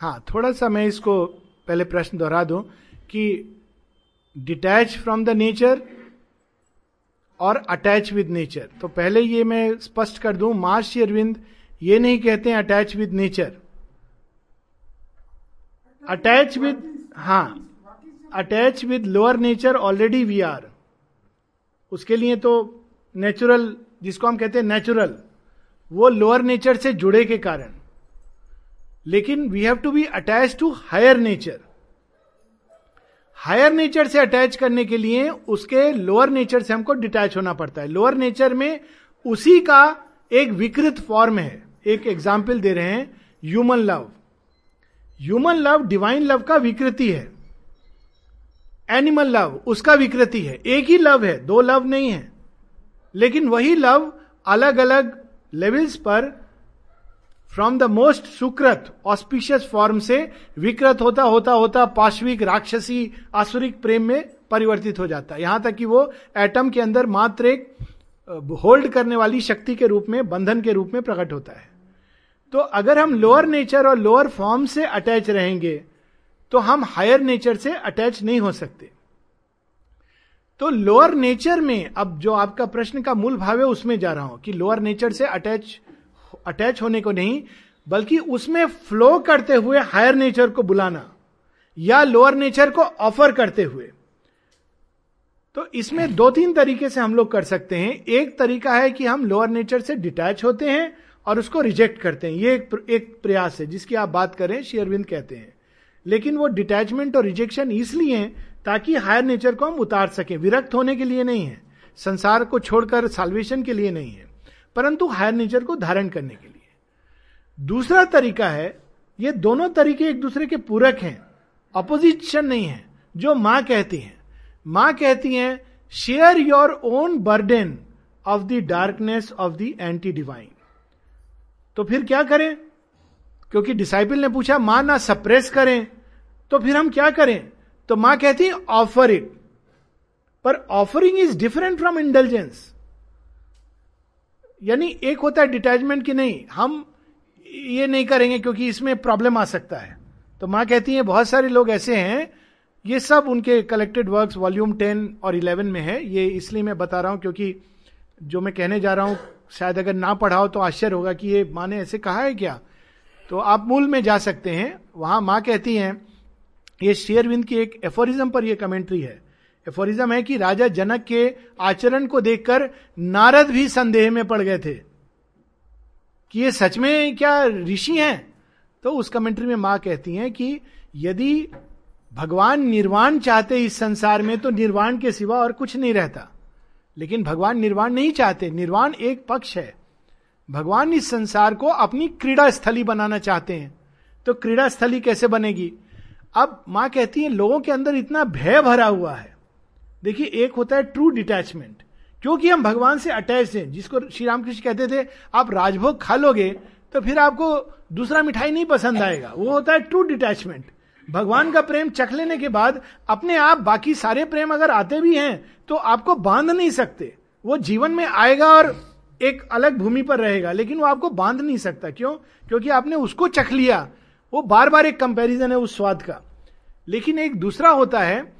हाँ थोड़ा सा मैं इसको पहले प्रश्न दोहरा दूँ कि डिटैच फ्रॉम द नेचर और अटैच विद नेचर तो पहले ये मैं स्पष्ट कर दूँ मार्श अरविंद ये नहीं कहते हैं attach with nature attach with हाँ attach with lower nature already we are उसके लिए तो नेचुरल जिसको हम कहते हैं नेचुरल वो लोअर नेचर से जुड़े के कारण। लेकिन we have to be attach to higher nature higher nature से अटैच करने के लिए उसके लोअर नेचर से हमको डिटैच होना पड़ता है। लोअर नेचर में उसी का एक विकृत फॉर्म है। एक एग्ज़ाम्पल दे रहे हैं human love human love divine love का विकृति है। एनिमल लव उसका विकृति है। एक ही लव है, दो लव नहीं है। लेकिन वही लव अलग अलग लेवल्स पर फ्रॉम द मोस्ट सुकृत ऑस्पिशियस फॉर्म से विकृत होता होता होता पाश्विक, राक्षसी आसुरिक प्रेम में परिवर्तित हो जाता है। यहाँ तक कि वो एटम के अंदर मात्र एक होल्ड करने वाली शक्ति के रूप में, बंधन के रूप में प्रकट होता है। तो अगर हम लोअर नेचर और लोअर फॉर्म से अटैच रहेंगे तो हम हायर नेचर से अटैच नहीं हो सकते। तो लोअर नेचर में, अब जो आपका प्रश्न का मूल भाव है, उसमें जा रहा हूँ कि लोअर नेचर से अटैच अटैच होने को नहीं बल्कि उसमें फ्लो करते हुए हायर नेचर को बुलाना या लोअर नेचर को ऑफ़र करते हुए। तो इसमें दो तीन तरीके से हम लोग कर सकते हैं। एक तरीका है कि हम लोअर नेचर से डिटैच होते हैं और उसको रिजेक्ट करते हैं। ये एक, एक प्रयास है जिसकी आप बात करें शेयरविंद कहते हैं। लेकिन वो डिटैचमेंट और रिजेक्शन इसलिए ताकि हायर नेचर को हम उतार सकें। विरक्त होने के लिए नहीं है। संसार को छोड़कर साल्वेशन के लिए नहीं है। परंतु हायर नेचर को धारण करने के लिए। दूसरा तरीका है, ये दोनों तरीके एक दूसरे के पूरक हैं अपोजिशन नहीं है, जो माँ कहती हैं। माँ कहती हैं share your own burden of the darkness of the anti divine तो फिर क्या करें? क्योंकि डिसाइपल ने पूछा, माँ ना सप्रेस करें तो फिर हम क्या करें? तो माँ कहती ऑफ़र इट पर offering is different from intelligence यानी एक होता है डिटैचमेंट की नहीं, हम ये नहीं करेंगे क्योंकि इसमें प्रॉब्लम आ सकता है। तो माँ कहती है, बहुत सारे लोग ऐसे हैं, ये सब उनके कलेक्टेड वर्क्स वॉल्यूम टेन और इलेवन में है। ये इसलिए मैं बता रहा हूँ क्योंकि जो मैं कहने जा रहा हूँ, शायद अगर ना पढ़ाओ तो आश्चर्य होगा कि ये माँ ने ऐसे कहा है क्या? तो आप मूल में जा सकते हैं। वहाँ माँ कहती हैं, ये शेयरविंद की एक एफोरिज्म पर यह कमेंट्री है। एफोरिज्म है कि राजा जनक के आचरण को देखकर नारद भी संदेह में पड़ गए थे कि ये सच में क्या ऋषि हैं? तो उस कमेंट्री में माँ कहती हैं कि यदि भगवान निर्वाण चाहते इस संसार में तो निर्वाण के सिवा और कुछ नहीं रहता। लेकिन भगवान निर्वाण नहीं चाहते। निर्वाण एक पक्ष है। भगवान इस संसार को अपनी क्रीड़ा स्थली बनाना चाहते हैं। तो क्रीड़ा स्थली कैसे बनेगी? अब माँ कहती है, लोगों के अंदर इतना भय भरा हुआ है। देखिए, एक होता है ट्रू डिटैचमेंट क्योंकि हम भगवान से अटैच हैं, जिसको श्री रामकृष्ण कहते थे, आप राजभोग खा लोगे तो फिर आपको दूसरा मिठाई नहीं पसंद आएगा। वो होता है ट्रू डिटैचमेंट भगवान का प्रेम चख लेने के बाद अपने आप बाकी सारे प्रेम अगर आते भी हैं तो आपको बाँध नहीं सकते। वो जीवन में आएगा और एक अलग भूमि पर रहेगा, लेकिन वो आपको बाँध नहीं सकता। क्यों? क्योंकि आपने उसको चख लिया। वो बार बार एक कंपैरिजन है उस स्वाद का। लेकिन एक दूसरा होता है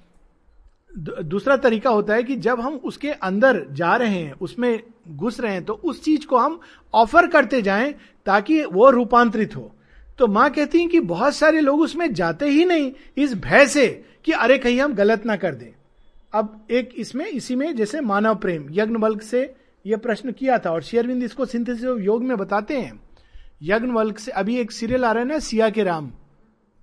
दूसरा तरीका होता है कि जब हम उसके अंदर जा रहे हैं, उसमें घुस रहे हैं तो उस चीज़ को हम ऑफ़र करते जाएँ ताकि वो रूपांतरित हो। तो माँ कहती है कि बहुत सारे लोग उसमें जाते ही नहीं, इस भय से कि अरे कहीं हम गलत ना कर दें। अब एक इसमें, इसी में जैसे मानव प्रेम यज्ञ बल्क से यह प्रश्न किया था और शेयरविंद इसको सिंथेसिस योग में बताते हैं। यज्ञ बल्क से, अभी एक सीरियल आ रहा है ना, सिया के राम।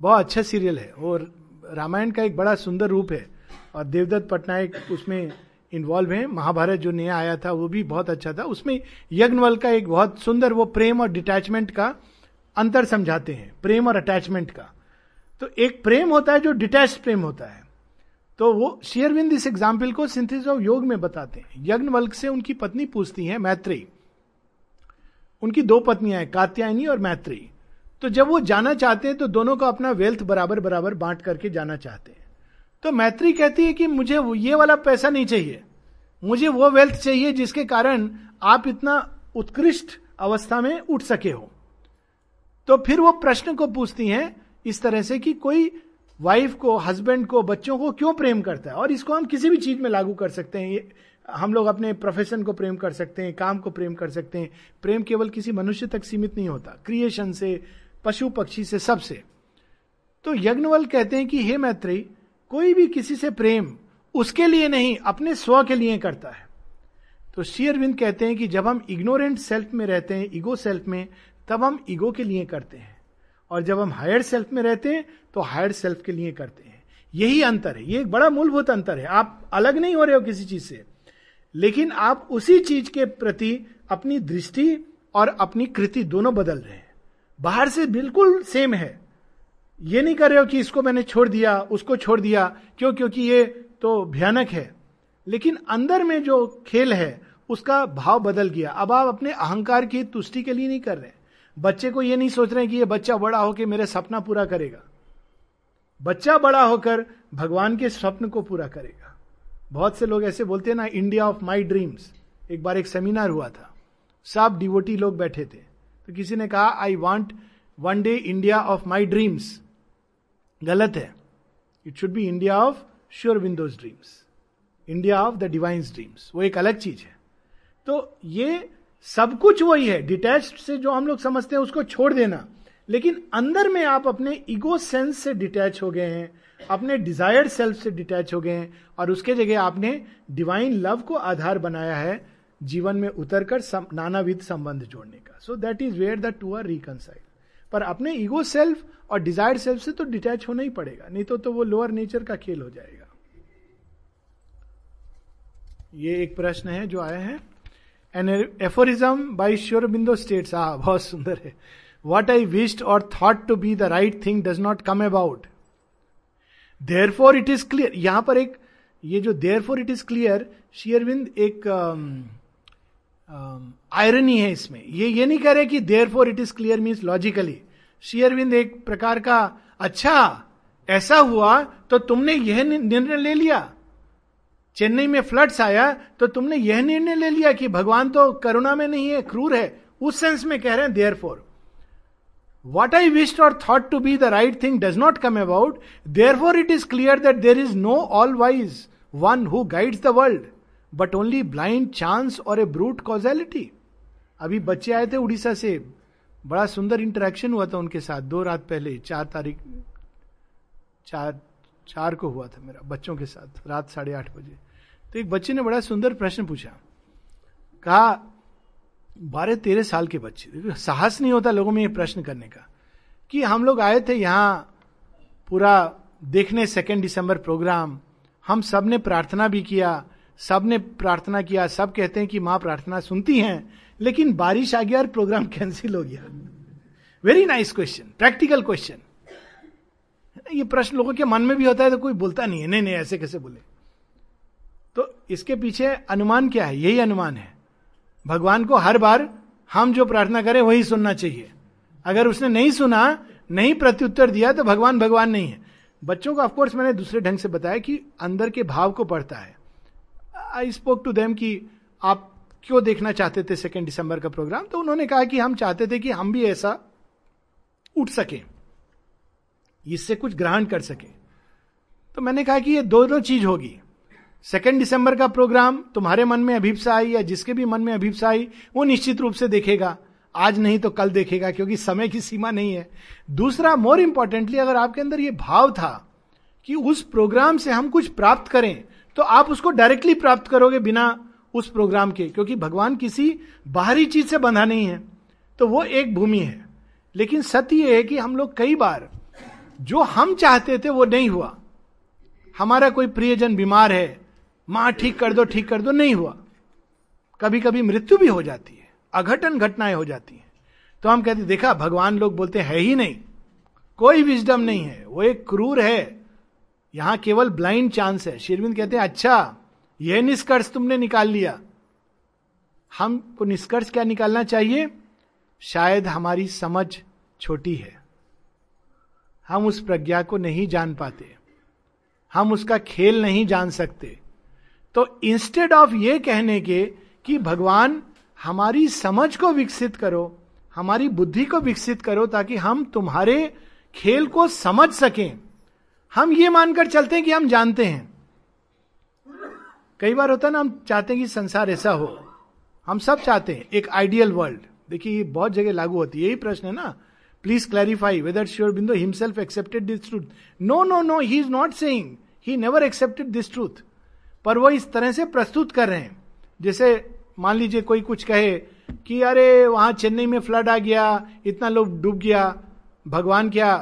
बहुत अच्छा सीरियल है और रामायण का एक बड़ा सुंदर रूप है। और देवदत्त पटनायक उसमें इन्वॉल्व है। महाभारत जो नया आया था, वो भी बहुत अच्छा था। उसमें यज्ञवल का एक बहुत सुंदर वो प्रेम और डिटैचमेंट का अंतर समझाते हैं। प्रेम और अटैचमेंट का। तो एक प्रेम होता है जो डिटैच प्रेम होता है। तो वो शेयरविंद इस एग्ज़ाम्पल को सिंथिस ऑफ़ योग में बताते हैं। यज्ञवल्क से उनकी पत्नी पूछती है, मैत्री। उनकी दो पत्नियाँ हैं, कात्यायनी और मैत्री। तो जब वो जाना चाहते हैं तो दोनों को अपना वेल्थ बराबर बराबर बांट करके जाना चाहते हैं। तो मैत्री कहती है कि मुझे ये वाला पैसा नहीं चाहिए। मुझे वो वेल्थ चाहिए जिसके कारण आप इतना उत्कृष्ट अवस्था में उठ सके हो। तो फिर वो प्रश्न को पूछती हैं इस तरह से कि कोई वाइफ को हस्बैंड को, बच्चों को क्यों प्रेम करता है? और इसको हम किसी भी चीज़ में लागू कर सकते हैं। ये हम लोग अपने प्रोफेशन को प्रेम कर सकते हैं, काम को प्रेम कर सकते हैं। प्रेम केवल किसी मनुष्य तक सीमित नहीं होता क्रिएशन से, पशु पक्षी से सबसे तो यज्ञवल कहते हैं कि, हे मैत्री कोई भी किसी से प्रेम उसके लिए नहीं, अपने स्व के लिए करता है। तो शेयरविंद कहते हैं कि जब हम इग्नोरेंट सेल्फ में रहते हैं, ईगो सेल्फ में, तब हम ईगो के लिए करते हैं। और जब हम हायर सेल्फ में रहते हैं तो हायर सेल्फ के लिए करते हैं। यही अंतर है। ये एक बड़ा मूलभूत अंतर है। आप अलग नहीं हो रहे हो किसी चीज़ से। लेकिन आप उसी चीज़ के प्रति अपनी दृष्टि और अपनी कृति दोनों बदल रहे हैं। बाहर से बिल्कुल सेम है। ये नहीं कर रहे हो कि इसको मैंने छोड़ दिया, उसको छोड़ दिया। क्यों? क्योंकि ये तो भयानक है। लेकिन अंदर में जो खेल है, उसका भाव बदल गया। अब आप अपने अहंकार की तुष्टि के लिए नहीं कर रहे। बच्चे को ये नहीं सोच रहे कि ये बच्चा बड़ा होकर मेरे सपना पूरा करेगा। बच्चा बड़ा होकर भगवान के स्वप्न को पूरा करेगा। बहुत से लोग ऐसे बोलते हैं ना इंडिया ऑफ़ माई ड्रीम्स एक बार एक सेमिनार हुआ था। सब डिवोटी लोग बैठे थे। तो किसी ने कहा I want one day India of my dreams गलत है। It should be India of Sri Aurobindo's dreams India of the divine's dreams वो एक अलग चीज़ है। तो ये सब कुछ वही है। डिटैच से जो हम लोग समझते हैं, उसको छोड़ देना। लेकिन अंदर में आप अपने इगो सेंस से डिटैच हो गए हैं, अपने डिजायर्ड सेल्फ से डिटैच हो गए हैं, और उसके जगह आपने डिवाइन लव को आधार बनाया है जीवन में उतरकर नानाविध संबंध जोड़ने का। So that is where the two are reconcile पर अपने ईगो सेल्फ और डिज़ायर सेल्फ से तो डिटैच होना ही पड़ेगा नहीं तो, तो वो लोअर नेचर का खेल हो जाएगा। ये एक प्रश्न है जो आया है। An aphorism by Sri Aurobindo states आ बहुत सुंदर है। वॉट आई विस्ड और thought to be the right thing does not come about therefore it is clear यहाँ पर एक ये जो therefore it is clear Sri Aurobindo एक um, um, है इसमें। ये ये नहीं कह रहे कि therefore it is clear means logically Sri Aurobindo एक प्रकार का अच्छा ऐसा हुआ तो तुमने यह निर्णय ले लिया। चेन्नई में फ्लड्स आया तो तुमने यह निर्णय ले लिया कि भगवान तो करुणा में नहीं है क्रूर है। उस सेंस में कह रहे हैं therefore what I wished और thought to be the right thing does not come about therefore it is clear that there is no all wise one who guides the world but only blind chance और a brute causality अभी बच्चे आए थे उड़ीसा से। बड़ा सुंदर interaction हुआ था उनके साथ। दो रात पहले, चार तारीख, चार चार को हुआ था मेरा, बच्चों के साथ, रात साढ़े आठ बजे। तो एक बच्चे ने बड़ा सुंदर प्रश्न पूछा। कहा, बारह, तेरह साल के बच्चे। साहस नहीं होता लोगों में ये प्रश्न करने का। कि हम लोग आए थे यहाँ, पूरा देखने सेकेंड दिसंबर प्रोग्राम हम सबने प्रार्थना भी किया सबने प्रार्थना किया, सब कहते हैं कि माँ प्रार्थना सुनती हैं, लेकिन बारिश आ गया और प्रोग्राम कैंसिल हो गया। Very nice question practical question ये प्रश्न लोगों के मन में भी होता है तो कोई बोलता नहीं है। नहीं नहीं, ऐसे कैसे बोले? तो इसके पीछे अनुमान क्या है? यही अनुमान है। भगवान को हर बार हम जो प्रार्थना करें, वही सुनना चाहिए। अगर उसने नहीं सुना, नहीं प्रत्युत्तर दिया तो भगवान भगवान नहीं है। बच्चों को ऑफकोर्स मैंने दूसरे ढंग से बताया कि अंदर के भाव को पढ़ता है। आई स्पोक टू देम कि आप क्यों देखना चाहते थे सेकेंड दिसंबर का प्रोग्राम तो उन्होंने कहा कि हम चाहते थे कि हम भी ऐसा उठ सके। इससे कुछ ग्रहण कर सके। तो मैंने कहा कि ये दो दो चीज़ होगी। सेकेंड दिसंबर का प्रोग्राम तुम्हारे मन में अभिप्सा आई या जिसके भी मन में अभिप्सा आई, वो निश्चित रूप से देखेगा। आज नहीं तो कल देखेगा, क्योंकि समय की सीमा नहीं है। दूसरा मोर इंपॉर्टेंटली अगर आपके अंदर ये भाव था कि उस प्रोग्राम से हम कुछ प्राप्त करें तो आप उसको डायरेक्टली प्राप्त करोगे बिना उस प्रोग्राम के, क्योंकि भगवान किसी बाहरी चीज़ से बंधा नहीं है तो वो एक भूमि है। लेकिन सत्य यह है कि हम लोग कई बार, जो हम चाहते थे वो नहीं हुआ। हमारा कोई प्रियजन बीमार है, माँ ठीक कर दो, ठीक कर दो, नहीं हुआ। कभी कभी मृत्यु भी हो जाती है, अघटन घटनाएँ हो जाती हैं। तो हम कहते, देखा, भगवान लोग बोलते है, ही नहीं। कोई विजडम नहीं है, वो एक क्रूर है। यहाँ केवल ब्लाइंड चांस है। शेरविंद कहते हैं अच्छा यह निष्कर्ष तुमने निकाल लिया। हमको निष्कर्ष क्या निकालना चाहिए? शायद हमारी समझ छोटी है। हम उस प्रज्ञा को नहीं जान पाते। हम उसका खेल नहीं जान सकते। तो इंस्टेड ऑफ़ ये कहने के कि भगवान, हमारी समझ को विकसित करो, हमारी बुद्धि को विकसित करो ताकि हम तुम्हारे खेल को समझ सकें। हम ये मानकर चलते हैं कि हम जानते हैं। कई बार होता है ना, हम चाहते हैं कि संसार ऐसा हो। हम सब चाहते हैं, एक आइडियल वर्ल्ड देखिए, ये बहुत जगह लागू होती है। यही प्रश्न है ना। Please clarify whether Sri Aurobindo himself accepted this truth no no no he is not saying he never accepted this truth पर वो इस तरह से प्रस्तुत कर रहे हैं। जैसे मान लीजिए कोई कुछ कहे कि अरे, वहाँ चेन्नई में फ्लड आ गया, इतना लोग डूब गया। भगवान क्या,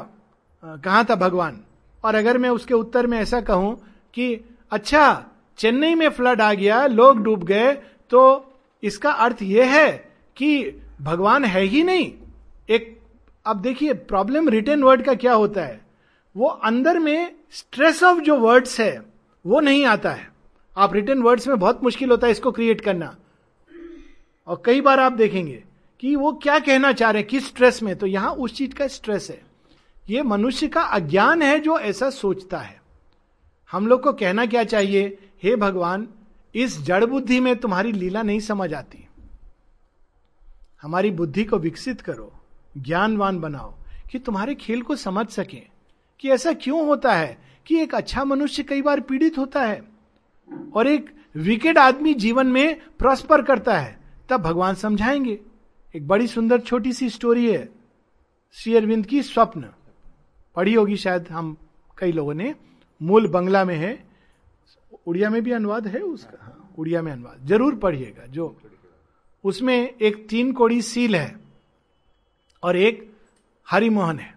कहा था भगवान? और अगर मैं उसके उत्तर में ऐसा कहूँ कि अच्छा चेन्नई में फ्लड आ गया, लोग डूब गए तो इसका अर्थ यह है कि भगवान है ही नहीं। एक, अब देखिए प्रॉब्लम रिटर्न वर्ड का क्या होता है? वो अंदर में स्ट्रेस ऑफ़ जो वर्ड्स है, वो नहीं आता है। आप रिटर्न वर्ड्स में बहुत मुश्किल होता है इसको क्रिएट करना। और कई बार आप देखेंगे कि वो क्या कहना चाह रहे हैं, किस स्ट्रेस में? तो यहाँ उस चीज़ का स्ट्रेस है। ये मनुष्य का अज्ञान है जो ऐसा सोचता है। हम लोग को कहना क्या चाहिए? हे भगवान, इस जड़ बुद्धि में तुम्हारी लीला नहीं समझ आती। हमारी बुद्धि को विकसित करो, ज्ञानवान बनाओ, कि तुम्हारे खेल को समझ सके, कि ऐसा क्यों होता है कि एक अच्छा मनुष्य कई बार पीड़ित होता है और एक विकेट आदमी जीवन में प्रॉस्पर करता है। तब भगवान समझाएँगे। एक बड़ी सुंदर छोटी सी स्टोरी है, श्री अरविंद की स्वप्न। पढ़ी होगी शायद हम कई लोगों ने। मूल बंगला में है। उड़िया में भी अनुवाद है उसका? हाँ। उड़िया में अनुवाद। ज़रूर पढ़िएगा जो उसमें एक तीन कोड़ी सील है और एक हरिमोहन है।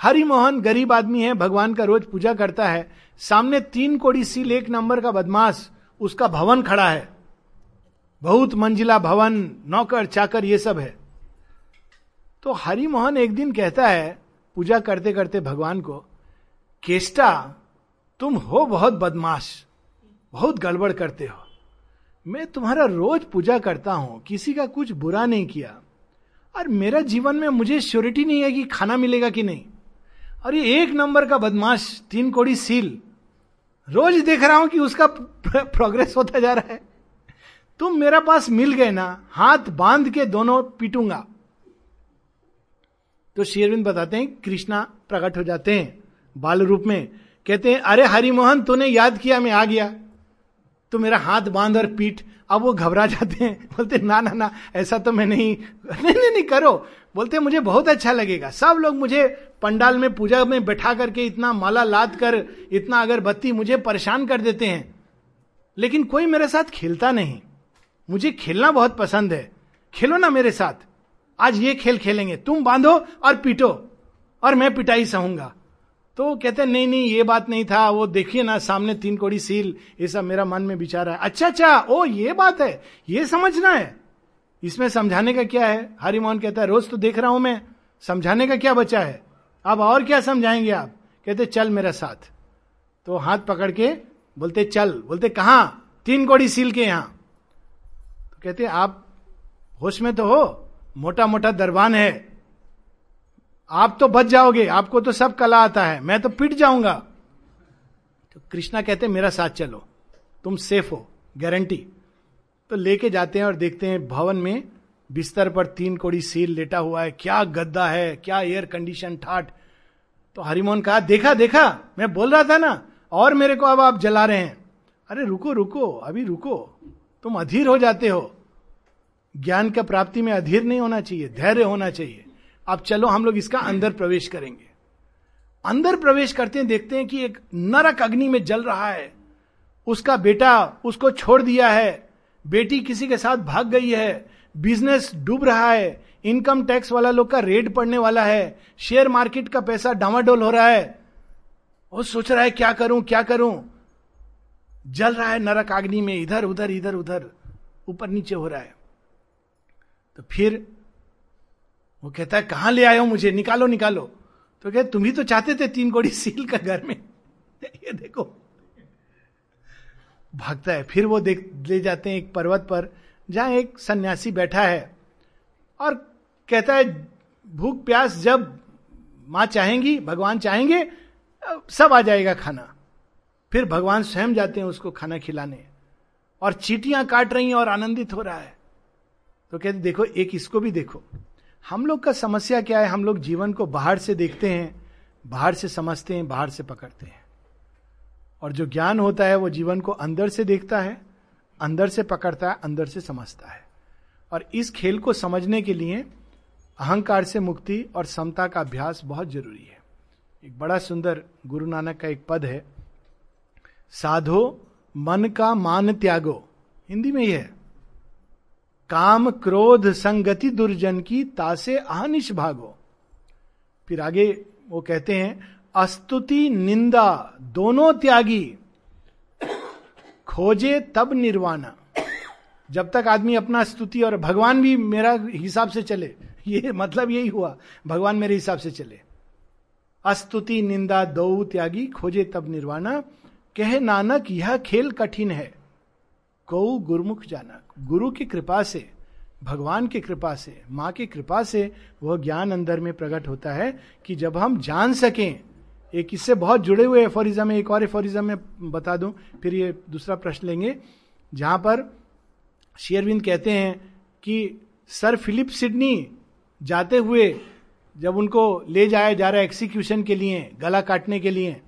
हरिमोहन गरीब आदमी है भगवान का रोज पूजा करता है। सामने तीन कोड़ी सील एक नंबर का बदमाश उसका भवन खड़ा है। बहुत मंजिला भवन नौकर चाकर ये सब है। तो हरिमोहन एक दिन कहता है पूजा करते करते भगवान को, केष्टा, तुम हो बहुत बदमाश, बहुत गड़बड़ करते हो। मैं तुम्हारा रोज पूजा करता हूँ, किसी का कुछ बुरा नहीं किया। और मेरा जीवन में मुझे श्योरिटी नहीं है कि खाना मिलेगा कि नहीं। और ये एक नंबर का बदमाश, तीन कोड़ी सील, रोज देख रहा हूँ कि उसका प्रोग्रेस होता जा रहा है। तुम मेरा पास मिल गए ना, हाथ बाँध के दोनों पीटूँगा। तो शेरविंद बताते हैं कृष्णा प्रकट हो जाते हैं बाल रूप में। कहते हैं अरे हरिमोहन तूने याद किया मैं आ गया। तो मेरा हाथ बाँध और पीठ। अब वो घबरा जाते हैं बोलते ना ना ना ऐसा तो मैं नहीं नहीं नहीं, नहीं करो। बोलते मुझे बहुत अच्छा लगेगा। सब लोग मुझे पंडाल में पूजा में बैठा करके इतना माला लाद कर इतना अगरबत्ती मुझे परेशान कर देते हैं। लेकिन कोई मेरे साथ खेलता नहीं। मुझे खेलना बहुत पसंद है। खेलो ना मेरे साथ। आज ये खेल खेलेंगे। तुम बांधो और पीटो, और मैं पिटाई सहूँगा तो कहते नहीं नहीं, ये बात नहीं था, वो देखिए ना, सामने तीन कोड़ी सील, ये सब मेरा मन में विचार है। अच्छा अच्छा ओ, ये बात है, ये समझना है। इसमें समझाने का क्या है? हरिमोहन कहता है, रोज तो देख रहा हूँ मैं, समझाने का क्या बचा है? अब और क्या समझाएँगे आप? कहते, चल मेरा साथ। तो हाथ पकड़ के बोलते, चल। बोलते, कहा? तीन कोड़ी सील के यहाँ। तो कहते, आप होश में तो हो मोटा मोटा दरबान है। आप तो बच जाओगे, आपको तो सब कला आता है, मैं तो पिट जाऊँगा। तो कृष्णा कहते मेरा साथ चलो, तुम सेफ़ हो गारंटी तो लेके जाते हैं और देखते हैं, भवन में बिस्तर पर तीन कोड़ी सील लेटा हुआ है, क्या गद्दा है, क्या एयर कंडीशन ठाट। तो हरिमोहन कहा, देखा देखा, मैं बोल रहा था ना, और मेरे को अब आप जला रहे हैं। अरे, रुको रुको, अभी रुको, तुम अधीर हो जाते हो। ज्ञान का प्राप्ति में अधीर नहीं होना चाहिए, धैर्य होना चाहिए। अब चलो हम लोग इसका अंदर प्रवेश करेंगे। अंदर प्रवेश करते हैं, देखते हैं कि एक नरक अग्नि में जल रहा है। उसका बेटा उसको छोड़ दिया है। बेटी किसी के साथ भाग गई है। बिज़नेस डूब रहा है। इनकम टैक्स वाला लोग का रेड पड़ने वाला है। शेयर मार्केट का पैसा डामाडोल हो रहा है। वो सोच रहा है, क्या करूँ क्या करूँ? जल रहा है नरक अग्नि में, इधर, उधर इधर, उधर, ऊपर नीचे हो रहा है। तो फिर वो कहता है, कहाँ ले आए हो मुझे? निकालो निकालो। तो कहते तुम ही तो चाहते थे तीन कोड़ी सील का घर में। ये देखो। भागता है। फिर वो देख, ले जाते हैं एक पर्वत पर, जहाँ एक सन्यासी बैठा है और कहता है, भूख प्यास जब माँ चाहेंगी, भगवान चाहेंगे, सब आ जाएगा खाना। फिर भगवान स्वयं जाते हैं उसको खाना खिलाने और चीटियाँ काट रही हैं और आनंदित हो रहा है। तो कहते, देखो, एक इसको भी देखो। हम लोग का समस्या क्या है? हम लोग जीवन को बाहर से देखते हैं, बाहर से समझते हैं, बाहर से पकड़ते हैं। और जो ज्ञान होता है, वो जीवन को अंदर से देखता है, अंदर से पकड़ता है, अंदर से समझता है। और इस खेल को समझने के लिए अहंकार से मुक्ति और समता का अभ्यास बहुत ज़रूरी है। एक बड़ा सुंदर गुरु नानक का एक पद है, साधो मन का मान त्यागो। हिंदी में ही है। काम क्रोध संगति दुर्जन की तासे अहनिश भागो। फिर आगे वो कहते हैं, अस्तुति, निंदा, दोनों त्यागी, खोजे तब निर्वाणा। जब तक आदमी अपना स्तुति और भगवान भी मेरा हिसाब से चले, ये मतलब यही हुआ, भगवान मेरे हिसाब से चले। अस्तुति, निंदा, दो त्यागी, खोजे तब निर्वाणा। कह नानक, यह खेल कठिन है। कौ गुरुमुख जाना। गुरु की कृपा से, भगवान की कृपा से, माँ की कृपा से वह ज्ञान अंदर में प्रकट होता है कि जब हम जान सकें, एक इससे बहुत जुड़े हुए एफोरिज्म है एक और एफोरिज्म में बता दूँ, फिर ये दूसरा प्रश्न लेंगे। जहाँ पर शेयरविंद कहते हैं कि सर फिलिप सिडनी जाते हुए जब उनको ले जाया जा रहा है एक्सिक्यूशन के लिए, गला काटने के लिए,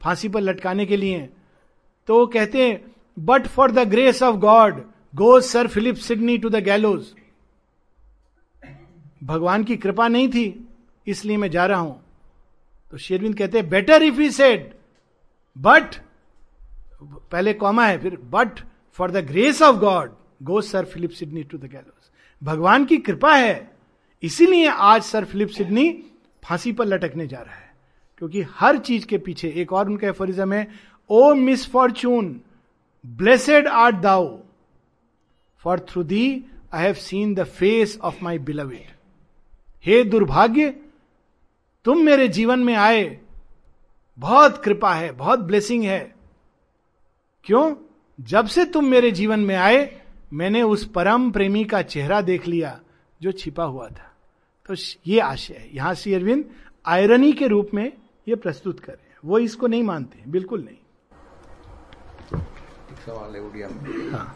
फांसी पर लटकाने के लिए तो वो कहते हैं but for the grace of God go Sir Philip Sidney to the gallows भगवान की कृपा नहीं थी, इसलिए मैं जा रहा हूँ। तो शेरविंद कहते हैं better if he said but पहले कॉमा है, फिर but for the grace of God go Sir Philip Sidney to the gallows भगवान की कृपा है, इसीलिए आज सर फिलिप सिडनी फांसी पर लटकने जा रहा है। क्योंकि हर चीज़ के पीछे, एक और उनका एफोरिज्म है O misfortune blessed art thou for through thee I have seen the face of my beloved हे दुर्भाग्य, तुम मेरे जीवन में आए। बहुत कृपा है, बहुत ब्लेसिंग है। क्यों? जब से तुम मेरे जीवन में आए, मैंने उस परम प्रेमी का चेहरा देख लिया, जो छिपा हुआ था। तो ये आशय है। यहाँ श्री अरविंद आयरनी के रूप में ये प्रस्तुत कर रहे हैं। वो इसको नहीं मानते, बिल्कुल नहीं। सवाल है हाँ.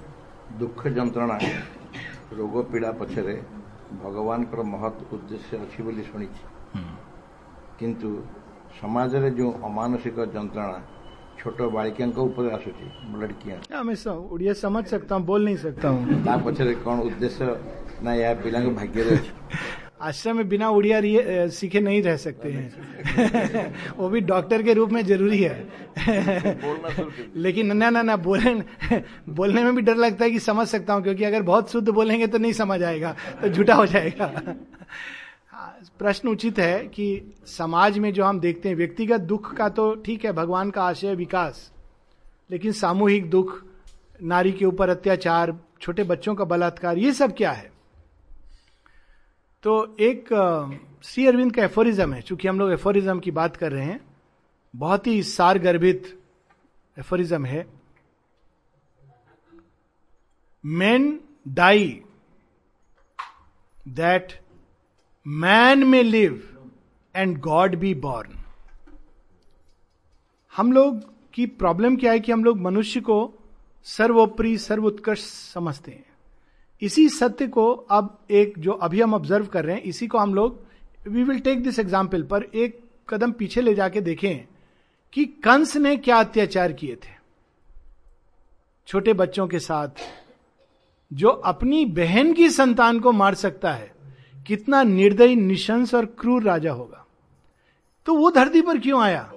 दुख जंत्रणा रोग पीड़ा पछरे भगवान महत उद्देश्य अच्छी बोली शुणी किंतु समाज रे जो अमानसिक जंत्रणा छोट बालिका ऊपर आसुची लड़कियाँ मैं ओडिया समझ सकता हूँ बोल नहीं सकता हूँ पछरे कौन उद्देश्य ना या पिला भाग्य आश्रम में बिना उड़िया सीखे नहीं रह सकते हैं। वो भी डॉक्टर के रूप में ज़रूरी है। लेकिन ना ना ना बोले बोलने में भी डर लगता है कि समझ सकता हूँ क्योंकि अगर बहुत शुद्ध बोलेंगे तो नहीं समझ आएगा तो झूठा हो जाएगा। प्रश्न उचित है कि समाज में जो हम देखते हैं व्यक्तिगत दुख का तो ठीक है भगवान का आशय विकास लेकिन सामूहिक दुख नारी के ऊपर अत्याचार छोटे बच्चों का बलात्कार ये सब क्या है? तो एक श्री अरविंद का एफोरिज्म है, चूँकि हम लोग एफोरिज्म की बात कर रहे हैं, बहुत ही सार गर्भित एफोरिज्म है। Man die that man may live and God be born हम लोग की प्रॉब्लम क्या है कि हम लोग मनुष्य को सर्वोपरि सर्वोत्कृष्ट समझते हैं। इसी सत्य को अब एक जो अभी हम ऑब्ज़र्व कर रहे हैं, इसी को हम लोग we will take this example पर एक कदम पीछे ले जाके देखें कि कंस ने क्या अत्याचार किए थे। छोटे बच्चों के साथ, जो अपनी बहन की संतान को मार सकता है, कितना निर्दयी, निशंस और क्रूर राजा होगा। तो वो धरती पर क्यों आया?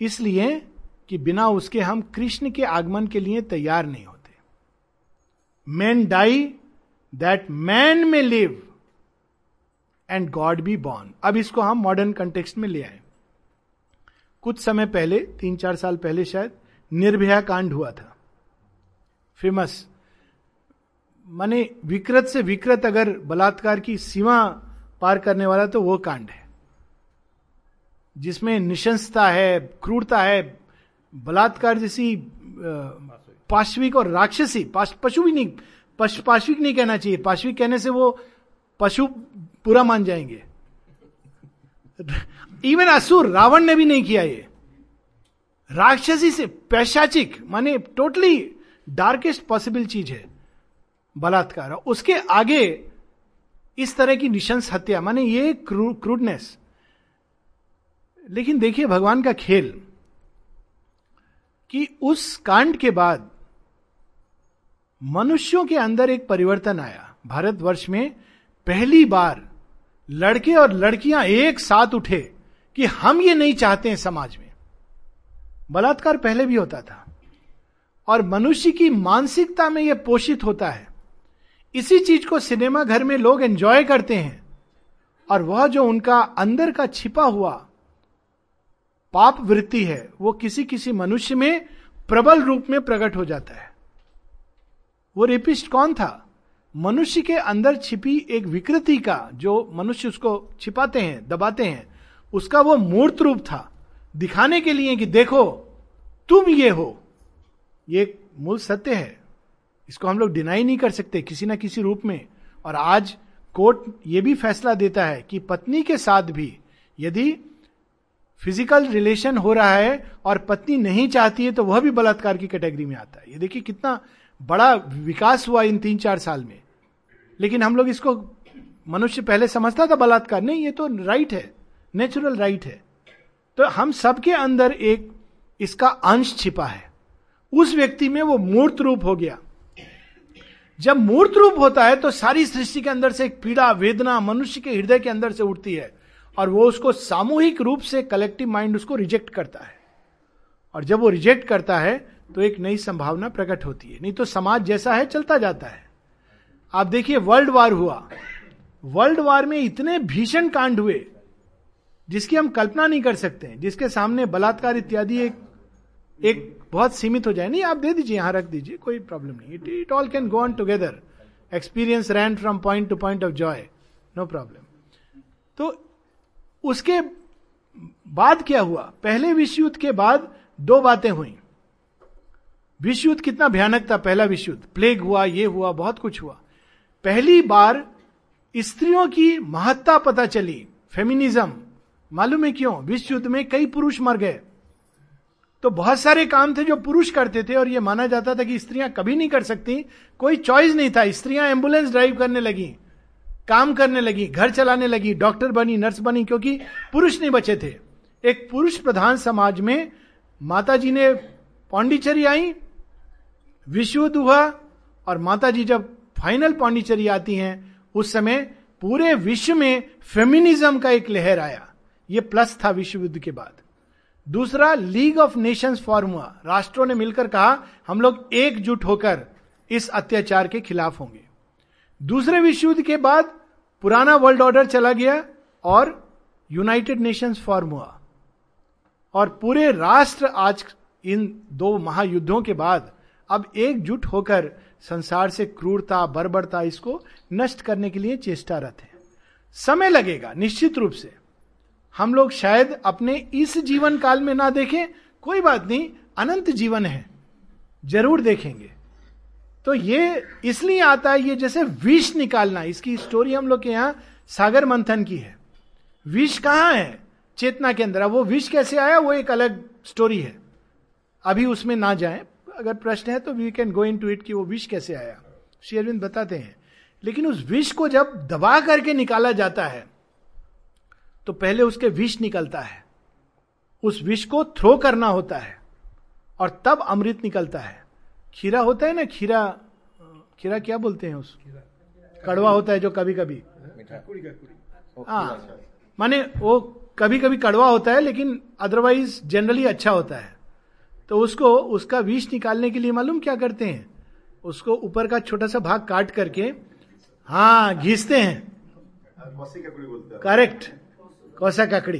इसलिए कि बिना उसके हम कृष्ण के आगमन के लिए तैयार नहीं होते man die that man may live and God be born अब इसको हम मॉडर्न कंटेक्स्ट में ले आए। कुछ समय पहले, तीन चार साल पहले शायद, निर्भया कांड हुआ था। फ़ेमस माने विकृत से विकृत अगर बलात्कार की सीमा पार करने वाला तो वो कांड है। जिसमें निशंसता है, क्रूरता है, बलात्कार जैसी पाश्विक और राक्षसी पशु भी नहीं पश, पाश्विक नहीं कहना चाहिए। पाश्विक कहने से वो पशु पूरा मान जाएँगे। इवन असुर रावण ने भी नहीं किया ये। राक्षसी से पैशाचिक माने टोटली डार्केस्ट पॉसिबल चीज़ है बलात्कार। उसके आगे इस तरह की निशंस हत्या माने ये क्रूडनेस लेकिन देखिए भगवान का खेल कि उस कांड के बाद मनुष्यों के अंदर एक परिवर्तन आया। भारतवर्ष में पहली बार लड़के और लड़कियाँ एक साथ उठे कि हम ये नहीं चाहते हैं समाज में। बलात्कार पहले भी होता था। और मनुष्य की मानसिकता में यह पोषित होता है। इसी चीज़ को सिनेमा घर में लोग एंजॉय करते हैं। और वह जो उनका अंदर का छिपा हुआ पाप वृत्ति है, वो किसी किसी मनुष्य में प्रबल रूप में प्रकट हो जाता है। वो रेपिस्ट कौन था? मनुष्य के अंदर छिपी एक विकृति का, जो मनुष्य उसको छिपाते हैं, दबाते हैं, उसका वो मूर्त रूप था। दिखाने के लिए कि देखो, तुम ये हो। ये मूल सत्य है। इसको हम लोग डिनाई नहीं कर सकते किसी ना किसी रूप में। और आज कोर्ट ये भी फैसला देता है कि पत्नी के साथ भी यदि फ़िज़िकल रिलेशन हो रहा है और पत्नी नहीं चाहती है तो वह भी बलात्कार की कैटेगरी में आता है। ये देखिए कितना बड़ा विकास हुआ इन तीन चार साल में। लेकिन हम लोग इसको मनुष्य पहले समझता था बलात्कार। नहीं, ये तो राइट है नेचुरल राइट है। तो हम सबके अंदर एक इसका अंश छिपा है। उस व्यक्ति में वो मूर्त रूप हो गया। जब मूर्त रूप होता है तो सारी सृष्टि के अंदर से एक पीड़ा, वेदना मनुष्य के हृदय के अंदर से उठती है और वो उसको सामूहिक रूप से कलेक्टिव माइंड उसको रिजेक्ट करता है। और जब वो रिजेक्ट करता है तो एक नई संभावना प्रकट होती है। नहीं तो समाज जैसा है, चलता जाता है। आप देखिए, वर्ल्ड वार हुआ। वर्ल्ड वार में इतने भीषण कांड हुए, जिसकी हम कल्पना नहीं कर सकते हैं, जिसके सामने बलात्कार इत्यादि एक एक बहुत सीमित हो जाए। नहीं, आप दे दीजिए, यहाँ रख दीजिए, कोई प्रॉब्लम नहीं। It it all can go on together experience ran from point to point of joy no problem तो उसके बाद क्या हुआ? पहले विश्व युद्ध के बाद दो बातें हुई। विश्व युद्ध कितना भयानक था, पहला विश्व युद्ध प्लेग हुआ, ये हुआ, बहुत कुछ हुआ। पहली बार स्त्रियों की महत्ता पता चली फेमिनिज्म मालूम है क्यों? विश्व युद्ध में कई पुरुष मर गए। तो बहुत सारे काम थे जो पुरुष करते थे और यह माना जाता था कि स्त्रियाँ कभी नहीं कर सकती। कोई चॉइस नहीं था। स्त्रियाँ एंबुलेंस ड्राइव करने लगी, काम करने लगी, घर चलाने लगी डॉक्टर बनी नर्स बनी, क्योंकि पुरुष नहीं बचे थे। एक पुरुष प्रधान समाज में माता जी ने पांडिचेरी आई विश्व युद्ध हुआ और माता जी जब फाइनल पांडिचेरी आती हैं, उस समय पूरे विश्व में फेमिनिज्म का एक लहर आया। ये प्लस था विश्व युद्ध के बाद। दूसरा लीग ऑफ़ नेशंस फॉर्म हुआ राष्ट्रों ने मिलकर कहा, हम लोग एकजुट होकर इस अत्याचार के खिलाफ होंगे। दूसरे विश्व युद्ध के बाद पुराना वर्ल्ड ऑर्डर चला गया और यूनाइटेड नेशंस फॉर्म हुआ और पूरे राष्ट्र आज इन दो महायुद्धों के बाद अब एकजुट होकर संसार से क्रूरता, बर्बरता, इसको नष्ट करने के लिए चेष्टारत है। समय लगेगा, निश्चित रूप से। हम लोग शायद अपने इस जीवन काल में ना देखें, कोई बात नहीं, अनंत जीवन है, ज़रूर देखेंगे। तो ये इसलिए आता है, ये जैसे विष निकालना, इसकी स्टोरी हम लोग के यहाँ सागर मंथन की है। विष कहाँ है? चेतना के अंदर वो विष कैसे आया, वो एक अलग स्टोरी है। अभी उसमें ना जाए अगर प्रश्न है तो we can go into it कि वो विष कैसे आया। शेरविंद बताते हैं। लेकिन उस विष को जब दबा करके निकाला जाता है तो पहले उसके विष निकलता है। उस विष को थ्रो करना होता है और तब अमृत निकलता है। खीरा होता है ना? खीरा खीरा क्या बोलते हैं उस? कड़वा होता है जो कभी कभी हाँ। माने वो कभी कभी कड़वा होता है लेकिन अदरवाइज़ जनरली अच्छा होता है। तो उसको, उसका विष निकालने के लिए मालूम क्या करते हैं? उसको ऊपर का छोटा सा भाग काट करके हाँ घिसते हैं। करेक्ट कोसा ककड़ी।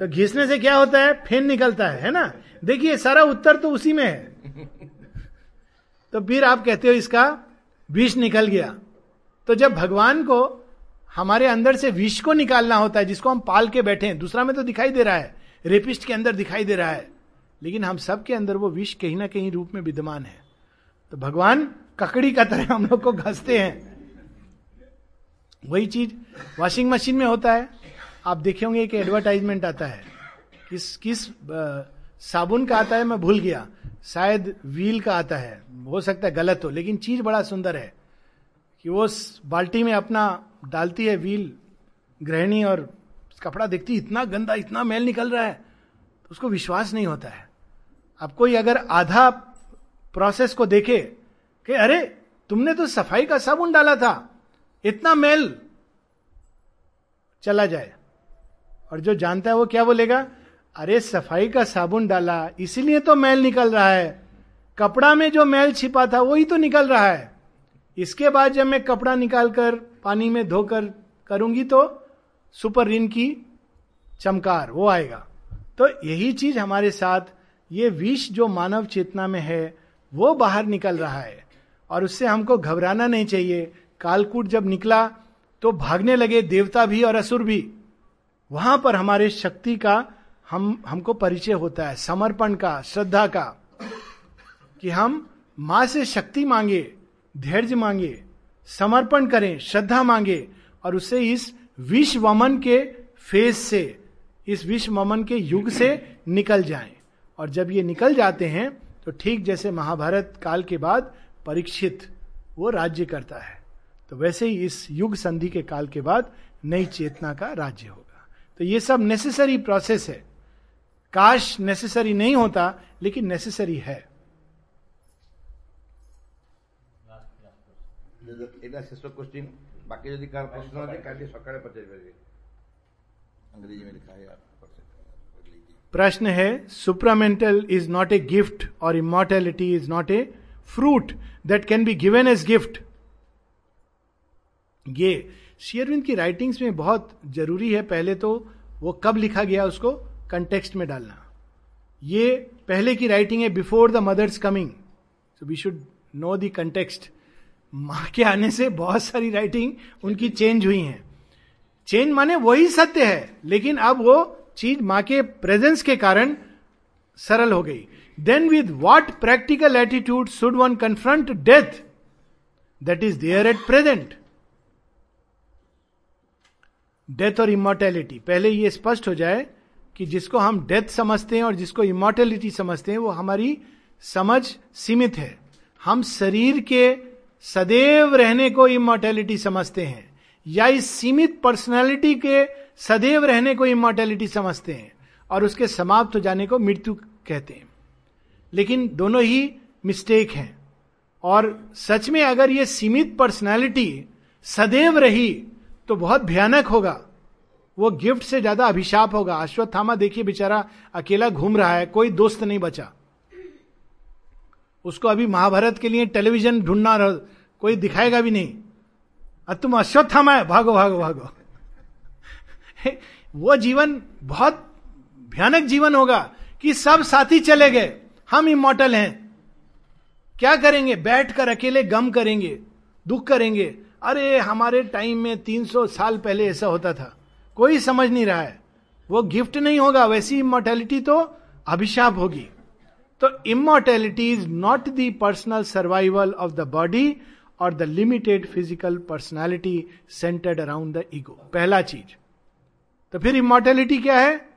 तो घिसने से क्या होता है? फेन निकलता है है ना? देखिए, सारा उत्तर तो उसी में है। तो फिर आप कहते हो इसका विष निकल गया। तो जब भगवान को हमारे अंदर से विष को निकालना होता है, जिसको हम पाल के बैठे हैं, दूसरा में तो दिखाई दे रहा है, रेपिस्ट के अंदर दिखाई दे रहा है लेकिन हम सब के अंदर वो विष कहीं ना कहीं रूप में विद्यमान है। तो भगवान ककड़ी का तरह हम लोग को घसते हैं। वही चीज़ वॉशिंग मशीन में होता है। आप देखे होंगे एक एडवर्टाइजमेंट आता है। किस किस साबुन का आता है, मैं भूल गया। शायद व्हील का आता है। हो सकता है गलत हो, लेकिन चीज़ बड़ा सुंदर है कि वो बाल्टी में अपना डालती है व्हील गृहिणी और कपड़ा देखती इतना गंदा, इतना मैल निकल रहा है तो उसको विश्वास नहीं होता है। अब कोई अगर आधा प्रोसेस को देखे कि अरे, तुमने तो सफ़ाई का साबुन डाला था, इतना मैल चला जाए। और जो जानता है वो क्या बोलेगा? अरे, सफ़ाई का साबुन डाला, इसीलिए तो मैल निकल रहा है। कपड़ा में जो मैल छिपा था, वही तो निकल रहा है। इसके बाद जब मैं कपड़ा निकालकर पानी में धोकर करूँगी तो सुपर रिन की चमकार, वो आएगा। तो यही चीज़ हमारे साथ ये विष जो मानव चेतना में है, वो बाहर निकल रहा है। और उससे हमको घबराना नहीं चाहिए। कालकूट जब निकला तो भागने लगे देवता भी और असुर भी। वहाँ पर हमारे शक्ति का हम, हमको परिचय होता है, समर्पण का, श्रद्धा का, कि हम माँ से शक्ति मांगे, धैर्य मांगे, समर्पण करें, श्रद्धा मांगे, और उसे इस विश्व वमन के फ़ेज़ से, इस विश्व वमन के युग से निकल जाएँ। और जब ये निकल जाते हैं तो ठीक जैसे महाभारत काल के बाद परीक्षित वो राज्य करता है। तो वैसे ही इस युग संधि के काल के बाद नई चेतना का राज्य होगा। तो ये सब नेसेसरी प्रोसेस है। काश नेसेसरी नहीं होता, लेकिन नेसेसरी है। बाकी कर तो अंग्रेज़ी में लिखा है प्रश्न है supramental is not a gift और immortality is not a fruit that can be given as gift ये शेयरविंद की राइटिंग्स में बहुत ज़रूरी है, पहले तो वो कब लिखा गया उसको कंटेक्स्ट में डालना। ये पहले की राइटिंग है before the mother's coming so we should know the context माँ के आने से बहुत सारी राइटिंग उनकी चेंज हुई हैं। चेंज माने वही सत्य है, लेकिन अब वो चीज़ माँ के प्रेजेंस के कारण सरल हो गई। Then with what practical attitude should one confront death that is there at present death और इमोर्टेलिटी पहले ये स्पष्ट हो जाए कि जिसको हम डेथ समझते हैं और जिसको इमोर्टेलिटी समझते हैं, वो हमारी समझ सीमित है। हम शरीर के सदैव रहने को इमोर्टेलिटी समझते हैं या इस सीमित पर्सनैलिटी के सदैव रहने को इमोर्टेलिटी समझते हैं और उसके समाप्त हो जाने को मृत्यु कहते हैं। लेकिन दोनों ही मिस्टेक हैं। और सच में अगर ये सीमित पर्सनैलिटी सदैव रही तो बहुत भयानक होगा। वो गिफ्ट से ज़्यादा अभिशाप होगा। अश्वत्थामा देखिए, बेचारा अकेला घूम रहा है, कोई दोस्त नहीं बचा। उसको अभी महाभारत के लिए टेलीविज़न ढूंढना कोई दिखाएगा भी नहीं। अब तुम अश्वत्थामा है, भागो भागो भागो। वो जीवन बहुत भयानक जीवन होगा कि सब साथी चले गए। हम इमोटल हैं। क्या करेंगे? बैठ कर अकेले गम करेंगे, दुख करेंगे। अरे, हमारे टाइम में 300 साल पहले ऐसा होता था। कोई समझ नहीं रहा है। वो गिफ्ट नहीं होगा, वैसी इमोर्टेलिटी तो अभिशाप होगी। तो immortality is not the personal survival of the body और the limited physical personality centred around the ego पहला चीज़। तो फिर इमोर्टेलिटी क्या है?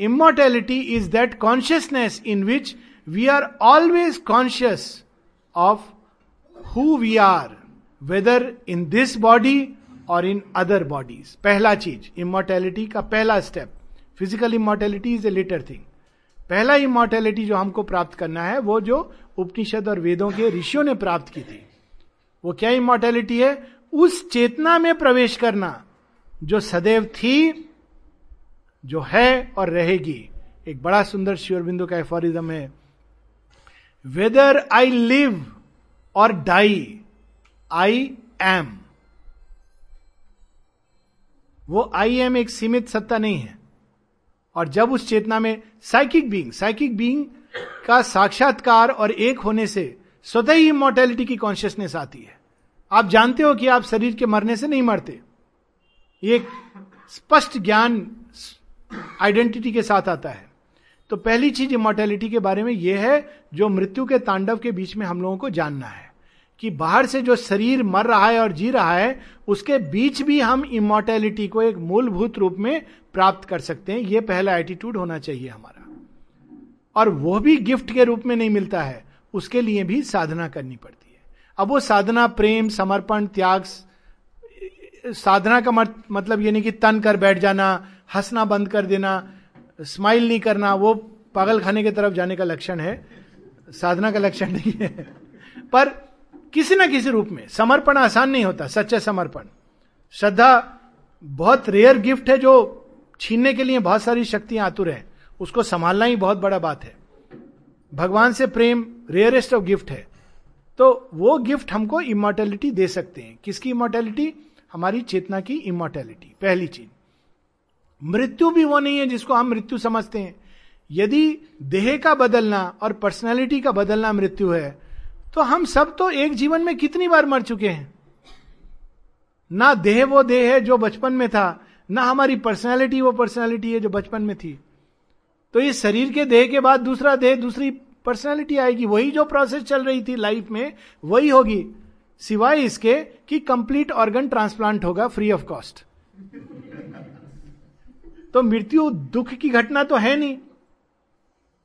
Immortality is that consciousness in which we are always conscious of who we are whether in this body और in other bodies पहला चीज़ इमोर्टेलिटी का पहला step physical immortality is a later thing पहला इमोर्टेलिटी जो हमको प्राप्त करना है, वो जो उपनिषद और वेदों के ऋषियों ने प्राप्त की थी। वो क्या इमोर्टेलिटी है? उस चेतना में प्रवेश करना, जो सदैव थी जो है और रहेगी। एक बड़ा सुंदर शिवरबिंदु का एफोरिज्म है वेदर आई लिव और डाई आई एम वो आई एम एक सीमित सत्ता नहीं है। और जब उस चेतना में साइकिक बींग साइकिक बींग का साक्षात्कार और एक होने से स्वतः ही इमोर्टेलिटी की कॉन्शियसनेस आती है। आप जानते हो कि आप शरीर के मरने से नहीं मरते। ये स्पष्ट ज्ञान आइडेंटिटी के साथ आता है। तो पहली चीज़ इमोर्टेलिटी के बारे में यह है, जो मृत्यु के तांडव के बीच में हम लोगों को जानना है, कि बाहर से जो शरीर मर रहा है और जी रहा है, उसके बीच भी हम इमोर्टेलिटी को एक मूलभूत रूप में प्राप्त कर सकते हैं। यह पहला एटीट्यूड होना चाहिए हमारा। और वो भी गिफ्ट के रूप में नहीं मिलता है, उसके लिए भी साधना करनी पड़ती है। अब वो साधना, प्रेम, समर्पण, त्याग, साधना का मतलब ये नहीं कि तन कर बैठ जाना हंसना बंद कर देना स्माइल नहीं करना, वो पागल खाने की तरफ़ जाने का लक्षण है, साधना का लक्षण नहीं है। पर किसी ना किसी रूप में समर्पण आसान नहीं होता, सच्चा समर्पण। श्रद्धा बहुत रेयर गिफ्ट है जो छीनने के लिए बहुत सारी शक्तियाँ आतुर है, उसको संभालना ही बहुत बड़ा बात है। भगवान से प्रेम रेयरेस्ट ऑफ़ गिफ्ट है। तो वो गिफ्ट हमको इमोर्टेलिटी दे सकते हैं। किसकी इमोर्टेलिटी हमारी चेतना की इमोर्टेलिटी पहली चीज़। मृत्यु भी वो नहीं है जिसको हम मृत्यु समझते हैं। यदि देह का बदलना और पर्सनैलिटी का बदलना मृत्यु है तो हम सब तो एक जीवन में कितनी बार मर चुके हैं? ना देह वो देह है जो बचपन में था, ना हमारी पर्सनैलिटी वो पर्सनैलिटी है जो बचपन में थी। तो ये शरीर के देह के बाद दूसरा देह, दूसरी पर्सनैलिटी आएगी। वही जो प्रोसेस चल रही थी लाइफ में, वही होगी। सिवाय इसके कि कंप्लीट ऑर्गन ट्रांसप्लांट होगा फ्री ऑफ़ कॉस्ट तो मृत्यु दुख की घटना तो है नहीं।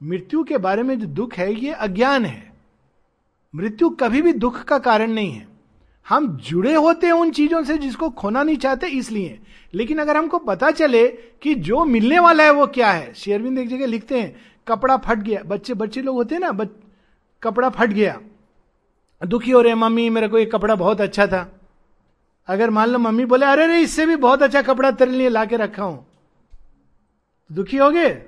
मृत्यु के बारे में जो दुख है ये अज्ञान है। मृत्यु कभी भी दुख का कारण नहीं है। हम जुड़े होते हैं उन चीज़ों से जिसको खोना नहीं चाहते इसलिए। लेकिन अगर हमको पता चले कि जो मिलने वाला है वो क्या है शेयरविंद एक जगह लिखते हैं कपड़ा फट गया। बच्चे बच्चे लोग होते हैं ना बच, कपड़ा फट गया। दुखी हो रहे मम्मी मेरे को ये कपड़ा बहुत अच्छा था। अगर मान लो मम्मी बोले अरे अरे इससे भी बहुत अच्छा कपड़ा तेरे लिए ला के रखा हूँ। दुखी हो गए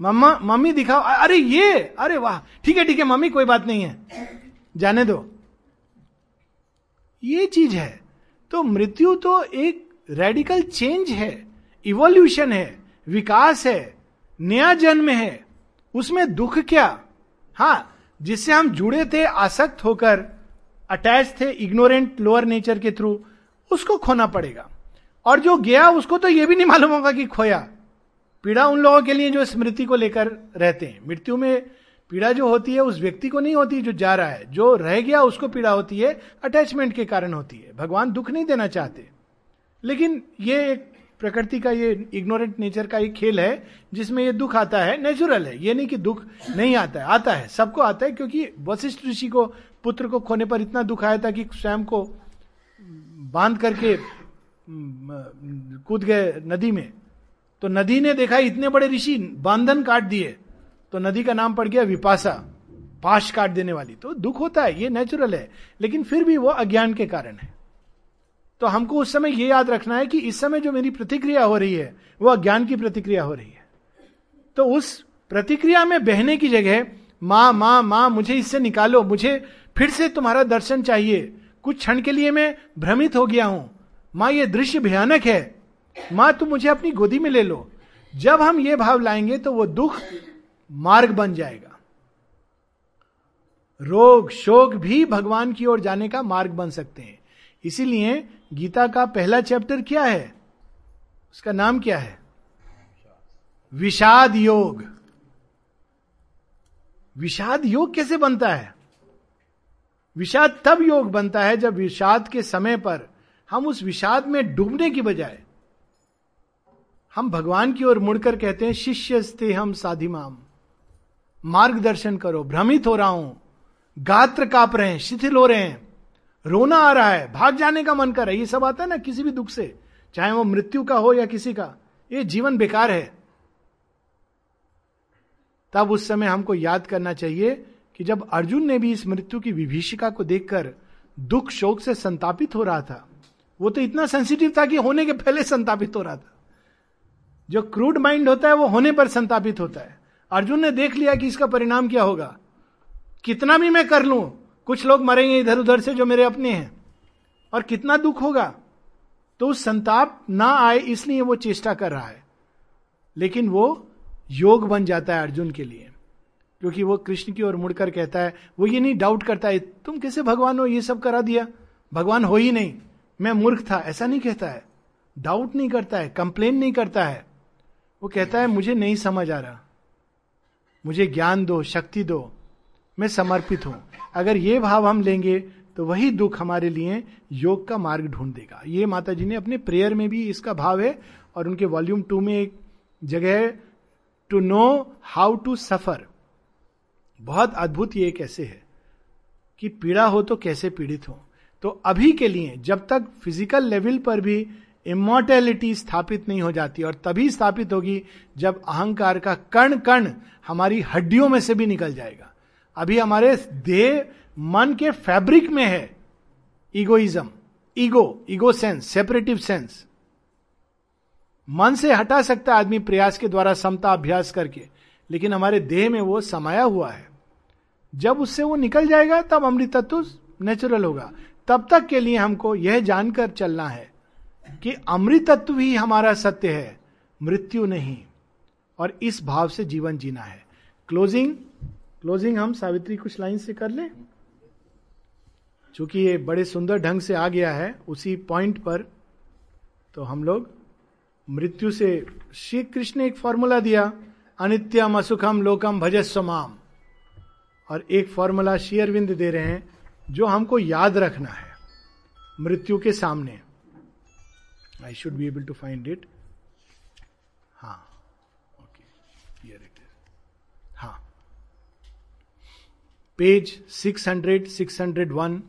मम्मा, मम्मी दिखाओ। अरे ये, अरे वाह। ठीक है ठीक है, मम्मी, कोई बात नहीं है। जाने दो। ये चीज़ है। तो मृत्यु तो एक रेडिकल चेंज है। इवोल्यूशन है। विकास है। नया जन्म है। उसमें दुख क्या? हाँ जिससे हम जुड़े थे, आसक्त होकर अटैच थे इग्नोरेंट लोअर नेचर के थ्रू उसको खोना पड़ेगा। और जो गया उसको तो यह भी नहीं मालूम होगा कि खोया। पीड़ा उन लोगों के लिए जो स्मृति को लेकर रहते हैं। मृत्यु में पीड़ा जो होती है, उस व्यक्ति को नहीं होती जो जा रहा है। जो रह गया, उसको पीड़ा होती है अटैचमेंट के कारण होती है। भगवान दुख नहीं देना चाहते। लेकिन ये एक प्रकृति का, ये इग्नोरेंट नेचर का एक खेल है, जिसमें ये दुख आता है नेचुरल है। ये नहीं कि दुख नहीं आता है। आता है। सबको आता है क्योंकि वशिष्ठ ऋषि को, पुत्र को खोने पर इतना दुख आया था कि स्वयं को बाँध करके कूद गए नदी में। तो नदी ने देखा इतने बड़े ऋषि बांधन काट दिए तो नदी का नाम पड़ गया विपासा पाश काट देने वाली। तो दुख होता है, ये नेचुरल है, लेकिन फिर भी वो अज्ञान के कारण है। तो हमको उस समय ये याद रखना है कि इस समय जो मेरी प्रतिक्रिया हो रही है, वो अज्ञान की प्रतिक्रिया हो रही है। तो उस प्रतिक्रिया में बहने की जगह, माँ माँ माँ, मुझे इससे निकालो, मुझे फिर से तुम्हारा दर्शन चाहिए। कुछ क्षण के लिए मैं भ्रमित हो गया हूँ। माँ, ये दृश्य भयानक है। माँ, तुम मुझे अपनी गोदी में ले लो। जब हम ये भाव लाएँगे तो वो दुख मार्ग बन जाएगा। रोग, शोक भी भगवान की ओर जाने का मार्ग बन सकते हैं। इसीलिए गीता का पहला चैप्टर क्या है? उसका नाम क्या है? विषाद योग। विषाद योग कैसे बनता है? विषाद तब योग बनता है जब विषाद के समय पर हम उस विषाद में डूबने की बजाय हम भगवान की ओर मुड़कर कहते हैं, शिष्य स्ते हम साधिमाम। मार्गदर्शन करो। भ्रमित हो रहा हूँ। गात्र काप रहे हैं, शिथिल हो रहे हैं। रोना आ रहा है। भाग जाने का मन कर रहा है। ये सब आता है ना, किसी भी दुख से। चाहे वो मृत्यु का हो या किसी का, ये जीवन बेकार है। तब उस समय हमको याद करना चाहिए कि जब अर्जुन ने भी इस मृत्यु की विभीषिका को देखकर दुख शोक से संतापित हो रहा था वो तो इतना सेंसिटिव था कि होने के पहले संतापित हो रहा था। जो क्रूड माइंड होता है, वो होने पर संतापित होता है। अर्जुन ने देख लिया कि इसका परिणाम क्या होगा। कितना भी मैं कर लू, कुछ लोग मरेंगे इधर उधर से जो मेरे अपने हैं। और कितना दुख होगा। तो उस संताप ना आए इसलिए वो चेष्टा कर रहा है। लेकिन वो योग बन जाता है अर्जुन के लिए। क्योंकि वो कृष्ण की ओर मुड़कर कहता है, वो ये नहीं डाउट करता है, तुम कैसे भगवान हो? ये सब करा दिया। भगवान हो ही नहीं। मैं मूर्ख था, ऐसा नहीं कहता है। डाउट नहीं करता है कंप्लेन नहीं करता है। वो कहता है, मुझे नहीं समझ आ रहा। मुझे ज्ञान दो, शक्ति दो। मैं समर्पित हूँ। अगर ये भाव हम लेंगे तो वही दुख हमारे लिए योग का मार्ग ढूंढ देगा। ये माता जी ने अपने प्रेयर में भी इसका भाव है, और उनके वॉल्यूम टू में एक जगह है to know how to suffer बहुत अद्भुत ये कैसे है, कि पीड़ा हो तो कैसे पीड़ित हो? तो अभी के लिए, जब तक फ़िज़िकल लेवल पर भी इमोर्टेलिटी स्थापित नहीं हो जाती और तभी स्थापित होगी जब अहंकार का कण कण हमारी हड्डियों में से भी निकल जाएगा। अभी हमारे देह, मन के फैब्रिक में है egoism ego ego sense separative sense मन से हटा सकता है आदमी प्रयास के द्वारा समता अभ्यास करके, लेकिन हमारे देह में वो समाया हुआ है। जब उससे वो निकल जाएगा, तब अमृत तत्व नेचुरल होगा। तब तक के लिए हमको यह जानकर चलना है कि अमृतत्व ही हमारा सत्य है, मृत्यु नहीं, और इस भाव से जीवन जीना है। क्लोजिंग क्लोजिंग हम सावित्री कुछ लाइन से कर लें? चूँकि ये बड़े सुंदर ढंग से आ गया है, उसी पॉइंट पर तो हम लोग मृत्यु से श्री कृष्ण ने एक फॉर्मूला दिया, अनित्यम असुखम लोकम भजस्व माम। और एक फॉर्मूला श्री अरविंद दे रहे हैं जो हमको याद रखना है, मृत्यु के सामने। I should be able to find it हाँ ओके इट इज़ हाँ page six hundred six hundred one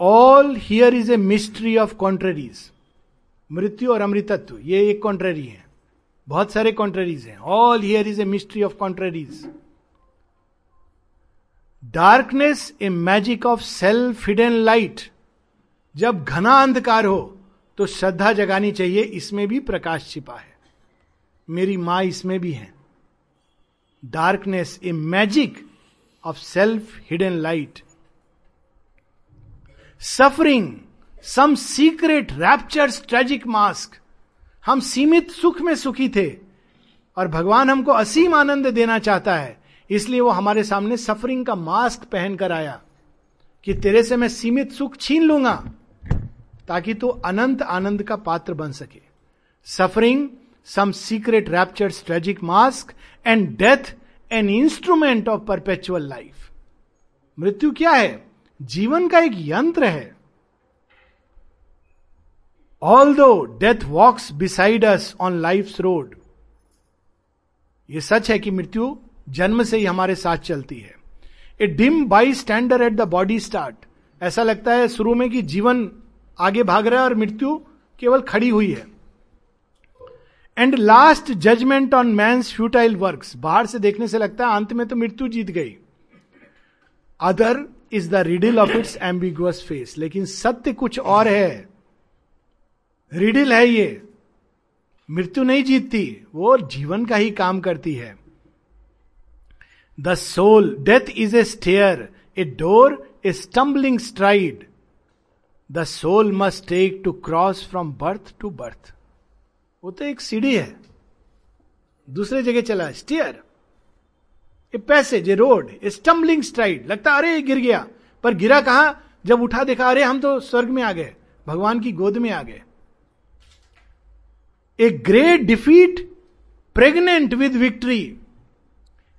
all here is a mystery of contraries मृत्यु और अमृतत्व, ये एक कॉन्ट्ररी है, बहुत सारे कॉन्ट्ररीज हैं। All here is a mystery of contraries darkness a magic of self hidden light जब घना अंधकार हो तो श्रद्धा जगानी चाहिए, इसमें भी प्रकाश छिपा है। मेरी माँ इसमें भी है। Darkness a magic of self hidden light suffering some secret rapture tragic mask हम सीमित सुख में सुखी थे, और भगवान हमको असीम आनंद देना चाहता है। इसलिए वो हमारे सामने सफरिंग का मास्क पहनकर आया कि तेरे से मैं सीमित सुख छीन लूँगा ताकि तू अनंत आनंद का पात्र बन सके। Suffering some secret rapture tragic mask and death an instrument of perpetual life मृत्यु क्या है? जीवन का एक यंत्र है। Although death walks beside us on life road यह सच है कि मृत्यु जन्म से ही हमारे साथ चलती है। A dim bystander at the body start ऐसा लगता है शुरू में कि जीवन आगे भाग रहा है और मृत्यु केवल खड़ी हुई है। एंड लास्ट जजमेंट ऑन मैं फ्यूटाइल वर्क बाहर से देखने से लगता है अंत में तो मृत्यु जीत गई। Other is the riddle of its ambiguous face लेकिन सत्य कुछ और है। रिडिल है ये। मृत्यु नहीं जीतती, वो जीवन का ही काम करती है। The soul death is a stair a door a stumbling stride the soul must take to cross from birth to birth वो तो एक सीढ़ी है। दूसरे जगह चला stair a passage a road a stumbling stride लगता, अरे गिर गया। पर गिरा कहा? जब उठा देखा, अरे, हम तो स्वर्ग में आ गए। भगवान की गोद में आ गए. A great defeat pregnant with victory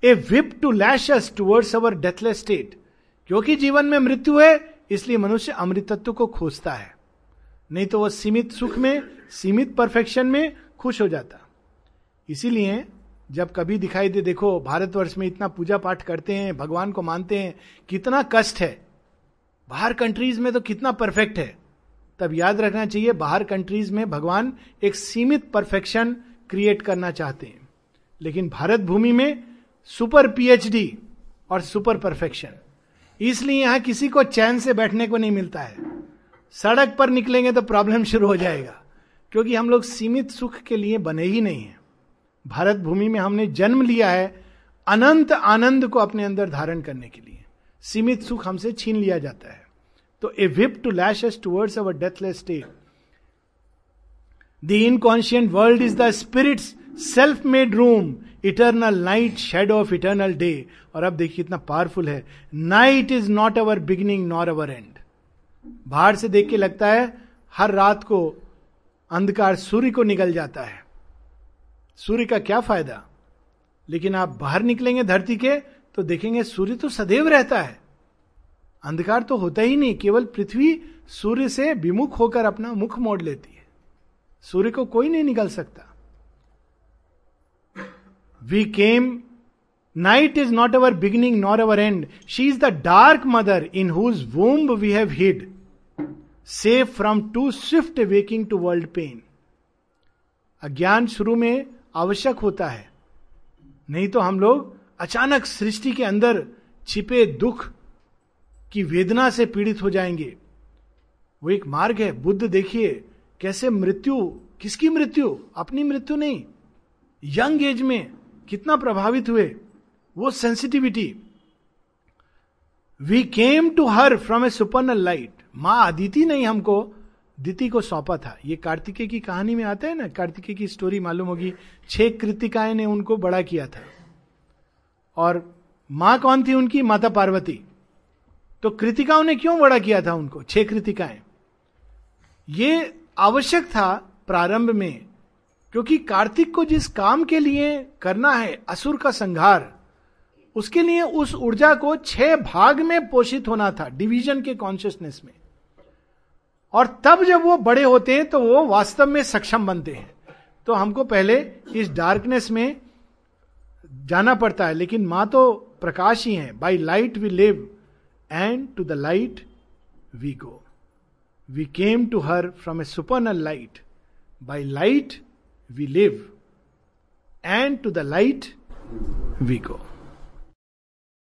a whip to lash towards our deathless state क्योंकि जीवन में मृत्यु है, इसलिए मनुष्य अमृतत्व को खोजता है। नहीं तो वह सीमित सुख में, सीमित परफेक्शन में खुश हो जाता। इसीलिए जब कभी दिखाई दे, देखो, भारतवर्ष में इतना पूजा पाठ करते हैं, भगवान को मानते हैं, कितना कष्ट है। बाहर कंट्रीज़ में तो कितना परफेक्ट है। तब याद रखना चाहिए, बाहर कंट्रीज़ में भगवान एक सीमित परफेक्शन क्रिएट करना चाहते हैं। लेकिन भारत भूमि में सुपर पीएचडी और सुपर परफेक्शन। इसलिए यहाँ किसी को चैन से बैठने को नहीं मिलता है। सड़क पर निकलेंगे तो प्रॉब्लम शुरू हो जाएगा, क्योंकि हम लोग सीमित सुख के लिए बने ही नहीं है। भारत भूमि में हमने जन्म लिया है अनंत आनंद को अपने अंदर धारण करने के लिए। सीमित सुख हमसे छीन लिया जाता है। तो a whip to lash us towards our deathless state the inconscient world is the spirit's self made room eternal night shadow of eternal day और अब देखिए इतना पावरफुल है। Night is not our beginning nor our end बाहर से देख के लगता है, हर रात को अंधकार सूर्य को निकल जाता है। सूर्य का क्या फ़ायदा? लेकिन आप बाहर निकलेंगे धरती के तो देखेंगे सूर्य तो सदैव रहता है। अंधकार तो होता ही नहीं, केवल पृथ्वी सूर्य से विमुख होकर अपना मुख मोड़ लेती है। सूर्य को कोई नहीं निकल सकता। We came night is not our beginning nor our end she is the dark mother in whose womb we have hid safe from to swift waking to world pain अज्ञान शुरू में आवश्यक होता है। नहीं तो हम लोग अचानक सृष्टि के अंदर छिपे दुख की वेदना से पीड़ित हो जाएँगे। वो एक मार्ग है। बुद्ध देखिए कैसे मृत्यु, किसकी मृत्यु? अपनी मृत्यु नहीं। यंग एज में कितना प्रभावित हुए, वो sensitivity we came to her from a supernal light माँ अदिति नहीं हमको, दिति को सौंपा था। ये कार्तिकेय की कहानी में आता है ना? कार्तिकेय की स्टोरी मालूम होगी। छह कृतिकाएँ ने उनको बड़ा किया था। और माँ कौन थी उनकी? माता पार्वती। तो कृतिकाओं ने क्यों बड़ा किया था उनको? छह कृतिकाएँ। ये आवश्यक था प्रारंभ में। क्योंकि कार्तिक को जिस काम के लिए करना है, असुर का संघार उसके लिए उस ऊर्जा को छह भाग में पोषित होना था, डिवीज़न के कॉन्शियसनेस में। और तब जब वो बड़े होते हैं तो वो वास्तव में सक्षम बनते हैं। तो हमको पहले इस डार्कनेस में जाना पड़ता है, लेकिन माँ तो प्रकाश ही है। By light we live and to the light we go we came to her from a supernal light by light we live, and to the light we go.